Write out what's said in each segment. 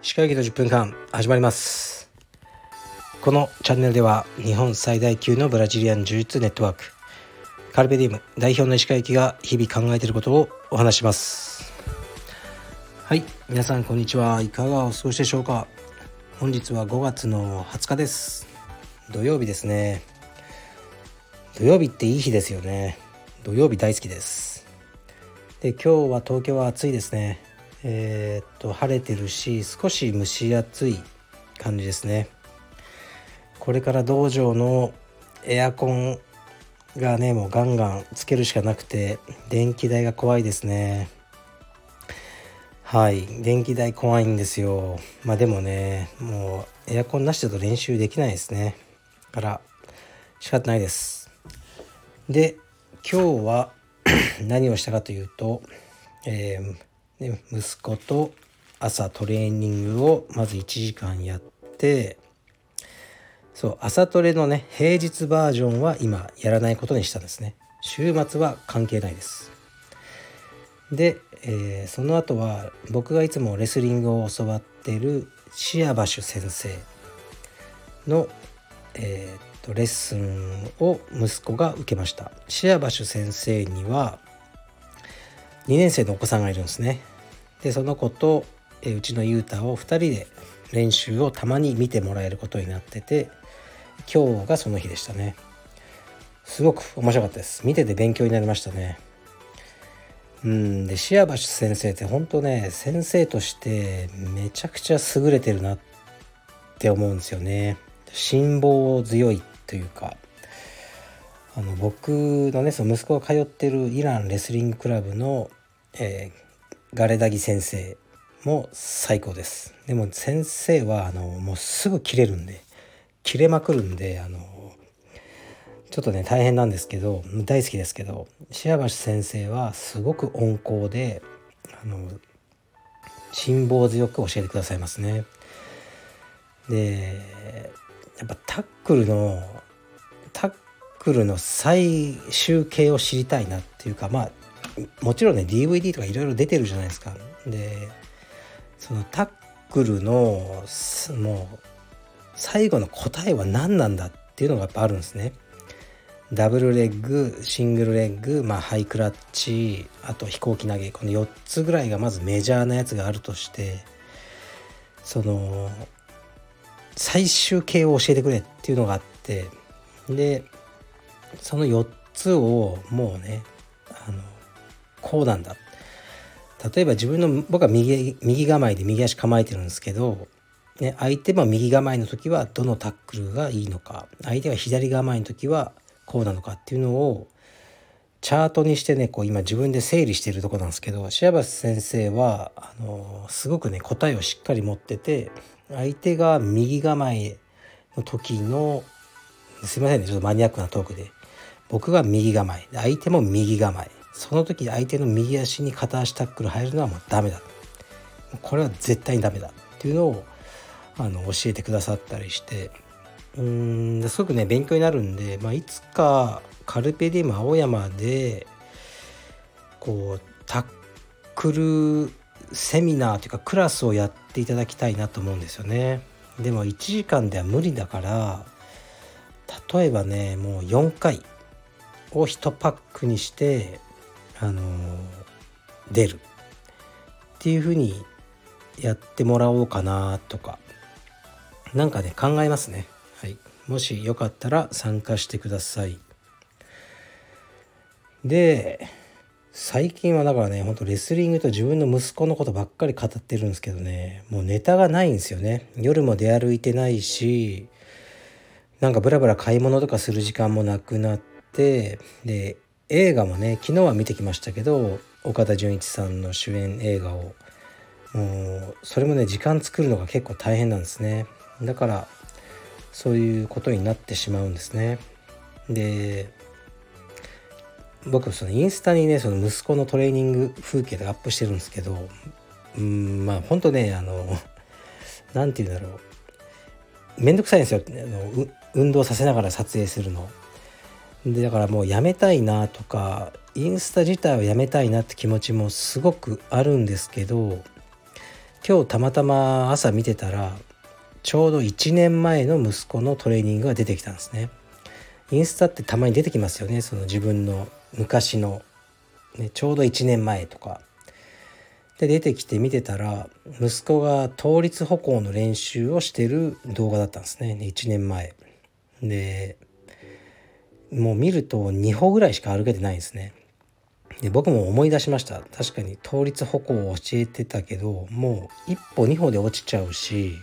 歯科医の10分間始まります。このチャンネルでは日本最大級のブラジリアン柔術ネットワークカルベディウム代表の石川行が日々考えていることをお話します。はい皆さんこんにちはいかがお過ごしでしょうか。本日は5月の20日です。土曜日ですね。土曜日っていい日ですよね。土曜日大好きです。で今日は東京は暑いですね。えー、っと晴れてるし少し蒸し暑い感じですね。これから道場のエアコンがねもうガンガンつけるしかなくて電気代が怖いですね。はい電気代怖いんですよ。まあでもねもうエアコンなしだと練習できないですね。から仕方ないです。で今日は 何をしたかというと、えーで息子と朝トレーニングをまず1時間やってそう朝トレのね平日バージョンは今やらないことにしたんですね。週末は関係ないです。で、えー、その後は僕がいつもレスリングを教わってるシアバシュ先生の、えー、レッスンを息子が受けました。シアバシュ先生には2年生のお子さんがいるんですね。でその子とえうちのユータを2人で練習をたまに見てもらえることになってて今日がその日でしたね。すごく面白かったです。見てて勉強になりましたね。うんでシアバシュ先生って本当ね先生としてめちゃくちゃ優れてるなって思うんですよね。辛抱強いというかあの僕のねその息子が通ってるイランレスリングクラブの、えー、ガレダギ先生も最高です。でも先生はあのもうすぐ切れるんで切れまくるんであのちょっとね大変なんですけど大好きですけどシアバシ先生はすごく温厚であの辛抱強く教えてくださいますね。でやっぱタックルのタックルの最終形を知りたいなっていうかまあもちろんね DVD とかいろいろ出てるじゃないですか。でそのタックルのもう最後の答えは何なんだっていうのがやっぱあるんですね。ダブルレッグシングルレッグ、まあ、ハイクラッチあと飛行機投げこの4つぐらいがまずメジャーなやつがあるとしてその最終形を教えてくれっていうのがあってでその4つをもうねあのこうなんだ。例えば自分の僕は右右構えで右足構えてるんですけど、ね、相手も右構えの時はどのタックルがいいのか相手は左構えの時はこうなのかっていうのをチャートにしてねこう今自分で整理してるとこなんですけどシアバス先生はあのすごくね答えをしっかり持ってて相手が右構えの時のすいませんねちょっとマニアックなトークで。僕が右構え相手も右構え。その時相手の右足に片足タックル入るのはもうダメだ。これは絶対にダメだ。っていうのをあの教えてくださったりして。うんすごくね勉強になるんで、まあ、いつかカルペディウム青山でこうタックルセミナーというかクラスをやっていただきたいなと思うんですよね。でも1時間では無理だから例えばねもう4回を1パックにしてあの出るっていうふうにやってもらおうかなとか何かね考えますね。はい、もしよかったら参加してください。で最近はだからねほんとレスリングと自分の息子のことばっかり語ってるんですけどねもうネタがないんですよね。夜も出歩いてないしなんかブラブラ買い物とかする時間もなくなってで映画もね昨日は見てきましたけど岡田准一さんの主演映画を。もうそれもね時間作るのが結構大変なんですね。だからそういうことになってしまうんですね。で僕そのインスタにねその息子のトレーニング風景でアップしてるんですけどうんまあほんとねあの何て言うんだろう。めんどくさいんですよ。あの運動させながら撮影するの。でだからもうやめたいなとかインスタ自体をやめたいなって気持ちもすごくあるんですけど今日たまたま朝見てたらちょうど1年前の息子のトレーニングが出てきたんですね。インスタってたまに出てきますよねその自分の昔の、ね、ちょうど1年前とか。で出てきて見てたら息子が倒立歩行の練習をしてる動画だったんですね1年前。でもう見ると2歩ぐらいしか歩けてないんですね。で僕も思い出しました確かに倒立歩行を教えてたけどもう1歩2歩で落ちちゃうし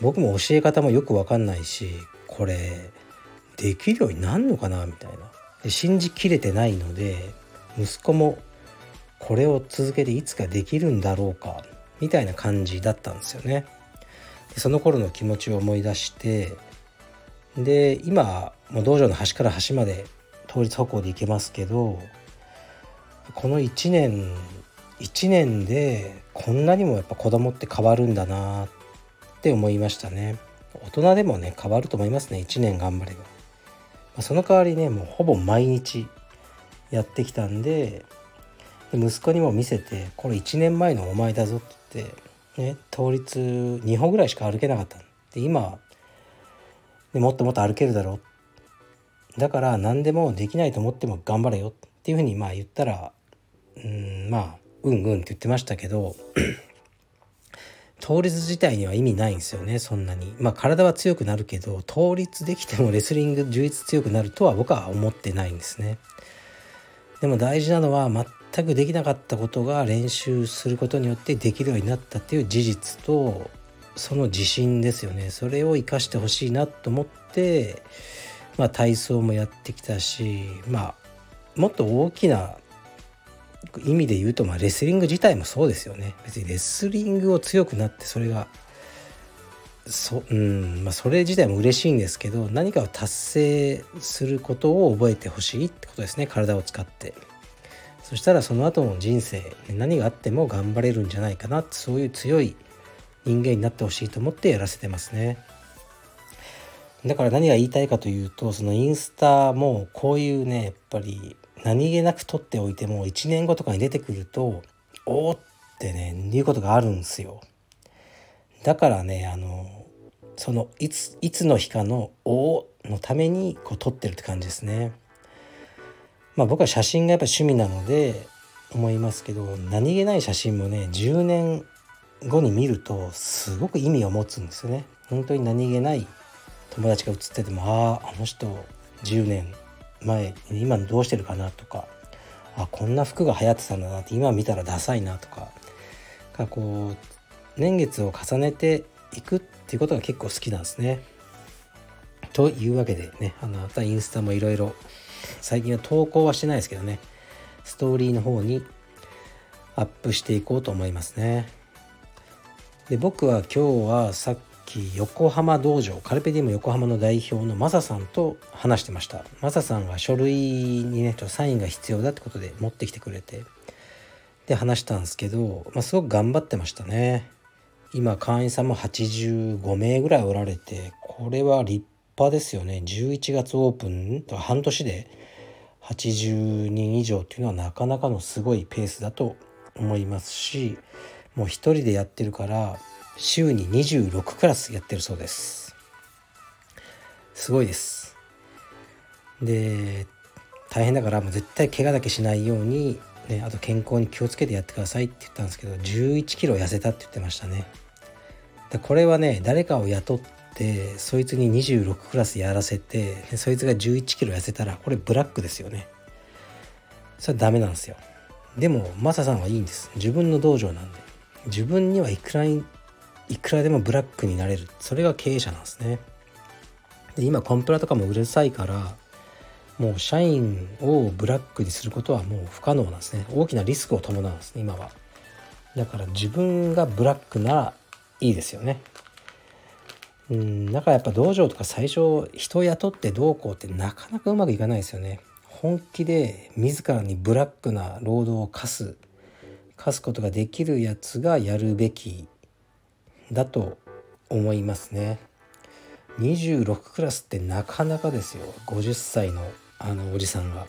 僕も教え方もよく分かんないしこれできるようになんのかなみたいな信じきれてないので息子もこれを続けていつかできるんだろうかみたいな感じだったんですよね。でその頃の気持ちを思い出してで今もう道場の端から端まで倒立歩行で行けますけどこの1年1年でこんなにもやっぱ子供って変わるんだなって思いましたね大人でもね変わると思いますね1年頑張ればその代わりねもうほぼ毎日やってきたんでで息子にも見せてこれ1年前のお前だぞって言ってね倒立2歩ぐらいしか歩けなかったで今でもっともっと歩けるだろう。だから何でもできないと思っても頑張れよっていうふうにまあ言ったらうんまあうんうんって言ってましたけど倒立自体には意味ないんですよねそんなに。まあ体は強くなるけど倒立できてもレスリング充実強くなるとは僕は思ってないんですね。でも大事なのは全くできなかったことが練習することによってできるようになったっていう事実とその自信ですよね。それを生かしてほしいなと思ってまあ体操もやってきたしまあもっと大きな意味で言うと、まあ、レスリング自体もそうですよね。別にレスリングを強くなってそれがそ,、うんまあ、それ自体も嬉しいんですけど何かを達成することを覚えてほしいってことですね。体を使って。そしたらその後の人生何があっても頑張れるんじゃないかなってそういう強い人間になってほしいと思ってやらせてますね。だから何が言いたいかというとそのインスタもこういうねやっぱり何気なく撮っておいても1年後とかに出てくるとおおってねいうことがあるんですよ。だからねあのそのいついつの日かの「おお」のためにこう撮ってるって感じですね。まあ僕は写真がやっぱ趣味なので思いますけど何気ない写真もね10年後に見るとすごく意味を持つんですよね。本当に何気ない友達が写っててもあああの人10年前今どうしてるかなとかあこんな服が流行ってたんだなって今見たらダサいなとかかこう年月を重ねていくっていうことが結構好きなんですね。というわけでねあのまたインスタもいろいろ最近は投稿はしてないですけどねストーリーの方にアップしていこうと思いますね。で僕は今日はさっき横浜道場カルペディウム横浜の代表のマサさんと話してました。マサさんが書類にねちょっとサインが必要だってことで持ってきてくれてで話したんですけど、まあ、すごく頑張ってましたね。今会員さんも85名ぐらいおられてこれは立派ですよね。11月オープンと半年で80人以上っていうのはなかなかのすごいペースだと思いますしもう一人でやってるから週に26クラスやってるそうです。すごいです。で大変だからもう絶対怪我だけしないように、ね、あと健康に気をつけてやってくださいって言ったんですけど11キロ痩せたって言ってましたね。でこれはね誰かを雇ってそいつに26クラスやらせてでそいつが11キロ痩せたらこれブラックですよね。それはダメなんですよ。でもマサさんはいいんです。自分の道場なんで。自分にはいくらいくらでもブラックになれる。それが経営者なんですね。で今コンプラとかもうるさいからもう社員をブラックにすることはもう不可能なんですね。大きなリスクを伴うんですね今は。だから自分がブラックならいいですよね。うんだからやっぱ道場とか最初人を雇ってどうこうってなかなかうまくいかないですよね。本気で自らにブラックな労働を課す課すことができるやつがやるべきだと思いますね。26クラスってなかなかですよ。50歳のあのおじさんが。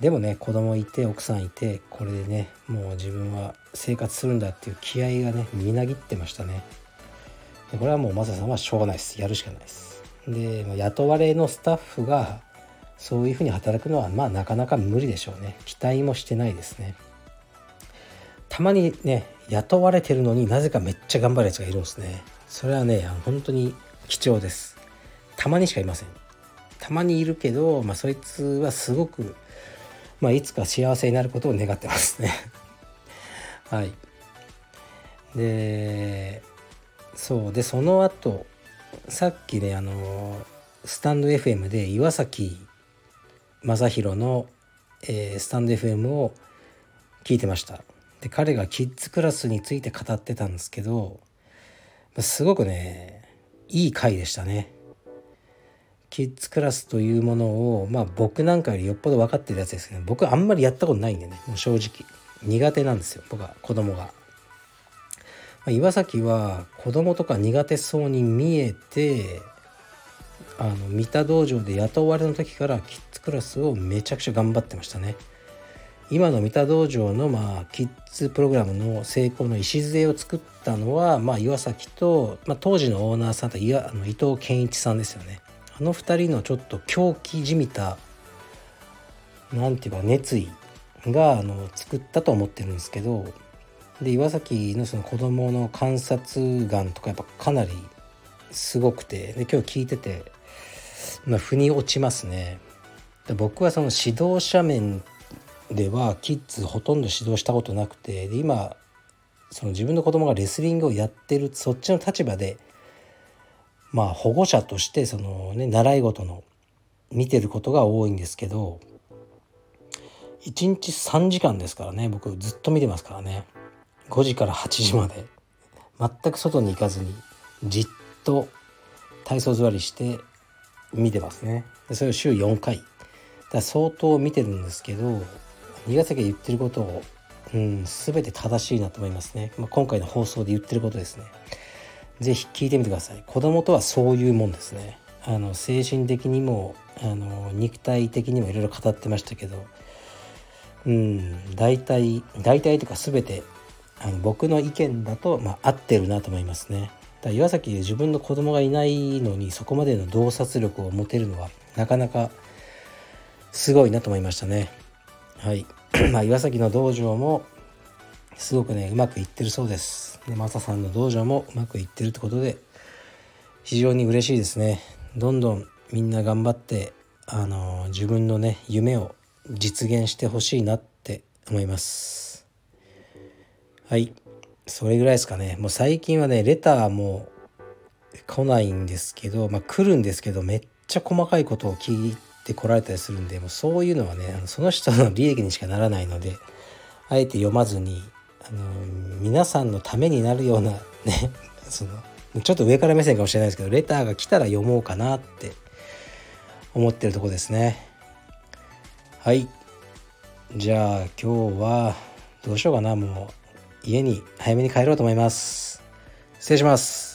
でもね子供いて奥さんいてこれでねもう自分は生活するんだっていう気合がねみなぎってましたね。これはもうマサさんはしょうがないです。やるしかないです。で雇われのスタッフがそういうふうに働くのはまあなかなか無理でしょうね。期待もしてないですね。たまにね雇われてるのになぜかめっちゃ頑張るやつがいるんですね。それはね本当に貴重です。たまにしかいません。たまにいるけど、まあ、そいつはすごく、まあ、いつか幸せになることを願ってますね。はい。でそう。でその後さっきねあのスタンド FM で岩崎正弘の、えー、スタンド FM を聞いてました。で彼がキッズクラスについて語ってたんですけどすごくねいい回でしたねキッズクラスというものをまあ僕なんかよりよっぽど分かってるやつですけど僕あんまりやったことないんでねもう正直苦手なんですよ僕は子供が。まあ、岩崎は子供とか苦手そうに見えてあの三田道場で雇われの時からキッズクラスをめちゃくちゃ頑張ってましたね。今の三田道場の、まあ、キッズプログラムの成功の礎を作ったのは、まあ、岩崎と、まあ、当時のオーナーさんといやあの伊藤健一さんですよね。あの2人のちょっと狂気じみた何て言うか熱意があの作ったと思ってるんですけどで岩崎のその子供の観察眼とかやっぱかなりすごくてで今日聞いてて、まあ、腑に落ちますね。僕はその指導者面ではキッズほとんど指導したことなくてで今その自分の子供がレスリングをやってるそっちの立場でまあ保護者としてそのね習い事の見てることが多いんですけど1日3時間ですからね僕ずっと見てますからね。5時から8時まで。全く外に行かずにじっと体操座りして見てますね。でそれを週4回。だ相当見てるんですけど新潟県言ってることを、うん、全て正しいなと思いますね、まあ、今回の放送で言ってることですね。是非聞いてみてください。子供とはそういうもんですね。あの精神的にもあの肉体的にもいろいろ語ってましたけどうん大体大体というか全てあの僕の意見だと、まあ、合ってるなと思いますね。だ岩崎自分の子供がいないのにそこまでの洞察力を持てるのはなかなかすごいなと思いましたね。はい。まあ岩崎の道場もすごくねうまくいってるそうです。でマサさんの道場もうまくいってるってことで非常に嬉しいですね。どんどんみんな頑張ってあの自分のね夢を実現してほしいなって思います。はい。それぐらいですかね。もう最近はねレターも来ないんですけどまあ来るんですけどめっちゃ細かいことを聞いててこられたりするんでもうそういうのはねあのその人の利益にしかならないのであえて読まずにあの皆さんのためになるような ねそのちょっと上から目線かもしれないですけどレターが来たら読もうかなって思ってるとこですね。はい。じゃあ今日はどうしようかな。もう家に早めに帰ろうと思います。失礼します。